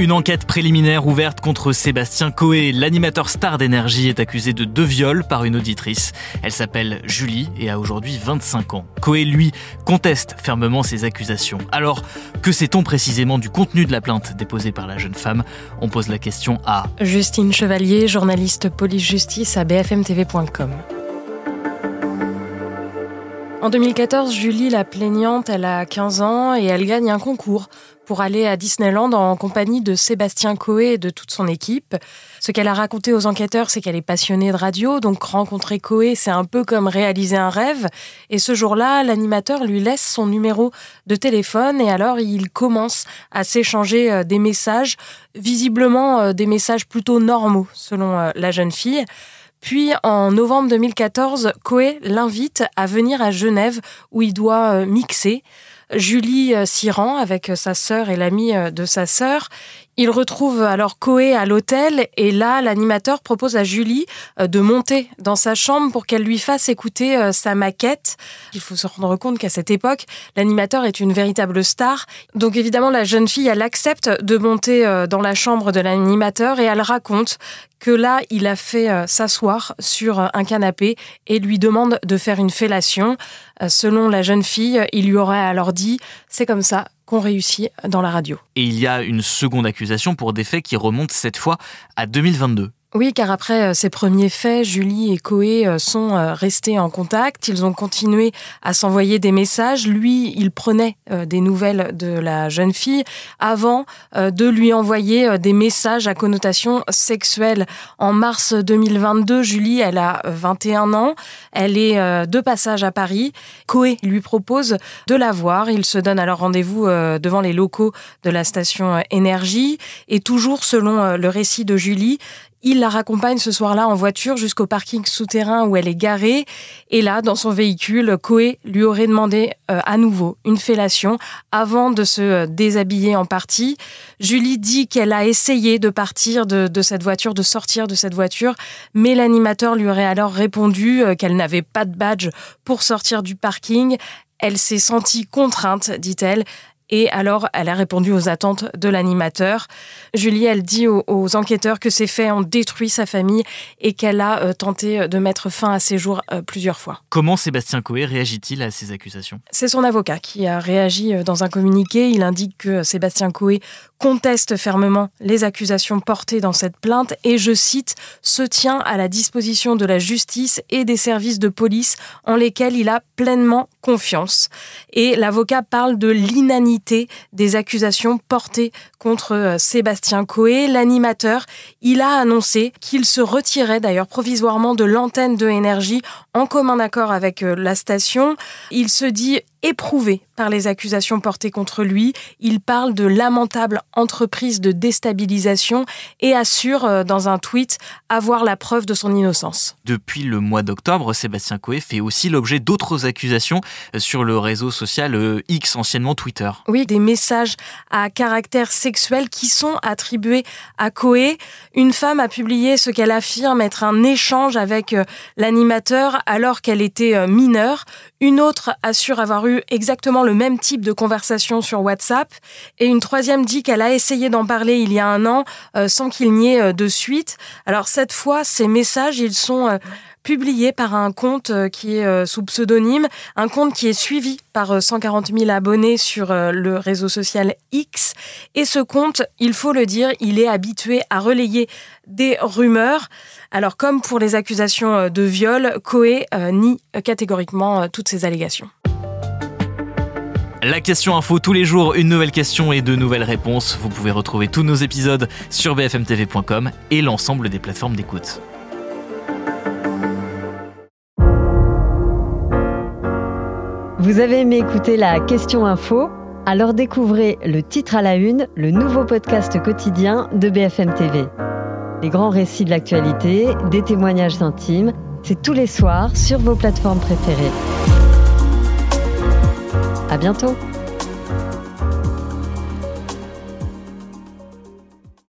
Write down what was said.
Une enquête préliminaire ouverte contre Sébastien Coé, l'animateur star d'énergie, est accusé de deux viols par une auditrice. Elle s'appelle Julie et a aujourd'hui 25 ans. Coé, lui, conteste fermement ces accusations. Alors, que sait-on précisément du contenu de la plainte déposée par la jeune femme? On pose la question à Justine Chevalier, journaliste police-justice à bfmtv.com. En 2014, Julie, la plaignante, elle a 15 ans et elle gagne un concours pour aller à Disneyland en compagnie de Sébastien Coé et de toute son équipe. Ce qu'elle a raconté aux enquêteurs, c'est qu'elle est passionnée de radio, donc rencontrer Coé, c'est un peu comme réaliser un rêve. Et ce jour-là, l'animateur lui laisse son numéro de téléphone et alors il commence à s'échanger euh, des messages, visiblement euh, des messages plutôt normaux selon euh, la jeune fille. Puis en novembre 2014, Coé l'invite à venir à Genève où il doit euh, mixer. Julie euh, s'y rend avec sa sœur et l'ami euh, de sa sœur. Il retrouve alors Coé à l'hôtel et là, l'animateur propose à Julie de monter dans sa chambre pour qu'elle lui fasse écouter sa maquette. Il faut se rendre compte qu'à cette époque, l'animateur est une véritable star. Donc évidemment, la jeune fille, elle accepte de monter dans la chambre de l'animateur et elle raconte que là, il a fait euh, s'asseoir sur euh, un canapé et lui demande de faire une fellation. Euh, selon la jeune fille, il lui aurait alors dit c'est comme ça qu'on réussit dans la radio. Et il y a une seconde accusation pour des faits qui remontent cette fois à 2022. Oui, car après euh, ces premiers faits, Julie et Coé euh, sont euh, restés en contact. Ils ont continué à s'envoyer des messages. Lui, il prenait des nouvelles de la jeune fille avant de lui envoyer des messages à connotation sexuelle. En mars 2022, Julie, elle a 21 ans. Elle est de passage à Paris. Coé lui propose de la voir. Il se donne alors rendez-vous devant les locaux de la station Énergie. Et toujours selon le récit de Julie, il la raccompagne ce soir-là en voiture jusqu'au parking souterrain où elle est garée. Et là, dans son véhicule, Coé lui aurait demandé euh, à nouveau une fellation avant de se euh, déshabiller en partie. Julie dit qu'elle a essayé de partir de, de, cette voiture, de sortir de cette voiture, mais l'animateur lui aurait alors répondu euh, qu'elle n'avait pas de badge pour sortir du parking. Elle s'est sentie contrainte, dit-elle, et alors, elle a répondu aux attentes de l'animateur. Julie, elle dit aux, enquêteurs que ces faits ont détruit sa famille et qu'elle a euh, tenté de mettre fin à ses jours euh, plusieurs fois. Comment Sébastien Coé réagit-il à ces accusations? C'est son avocat qui a réagi euh, dans un communiqué. Il indique que Sébastien Coé conteste fermement les accusations portées dans cette plainte et, je cite, se tient à la disposition de la justice et des services de police en lesquels il a pleinement confiance. Et l'avocat parle de l'inanité des accusations portées contre euh, Sébastien Coé, l'animateur. Il a annoncé qu'il se retirait d'ailleurs provisoirement de l'antenne de énergie en commun accord avec euh, la station. Il se dit éprouvé par les accusations portées contre lui. Il parle de lamentable entreprise de déstabilisation et assure euh, dans un tweet avoir la preuve de son innocence. Depuis le mois d'octobre, Sébastien Coé fait aussi l'objet d'autres accusations euh, sur le réseau social euh, X, anciennement Twitter. Oui, des messages à caractère sexuel qui sont attribués à Coé. Une femme a publié ce qu'elle affirme être un échange avec l'animateur alors qu'elle était mineure. Une autre assure avoir exactement le même type de conversation sur WhatsApp. Et une troisième dit qu'elle a essayé d'en parler il y a un an euh, sans qu'il n'y ait euh, de suite. Alors cette fois, ces messages, ils sont euh, publiés par un compte qui est sous pseudonyme, un compte qui est suivi par 140 000 abonnés sur le réseau social X. Et ce compte, il faut le dire, il est habitué à relayer des rumeurs. Alors comme pour les accusations de viol, Coé nie catégoriquement toutes ces allégations. La question info tous les jours, une nouvelle question et de nouvelles réponses. Vous pouvez retrouver tous nos épisodes sur bfmtv.com et l'ensemble des plateformes d'écoute. Vous avez aimé écouter la question info? Alors découvrez le titre à la une, le nouveau podcast quotidien de BFM TV. Les grands récits de l'actualité, des témoignages intimes, c'est tous les soirs sur vos plateformes préférées. À bientôt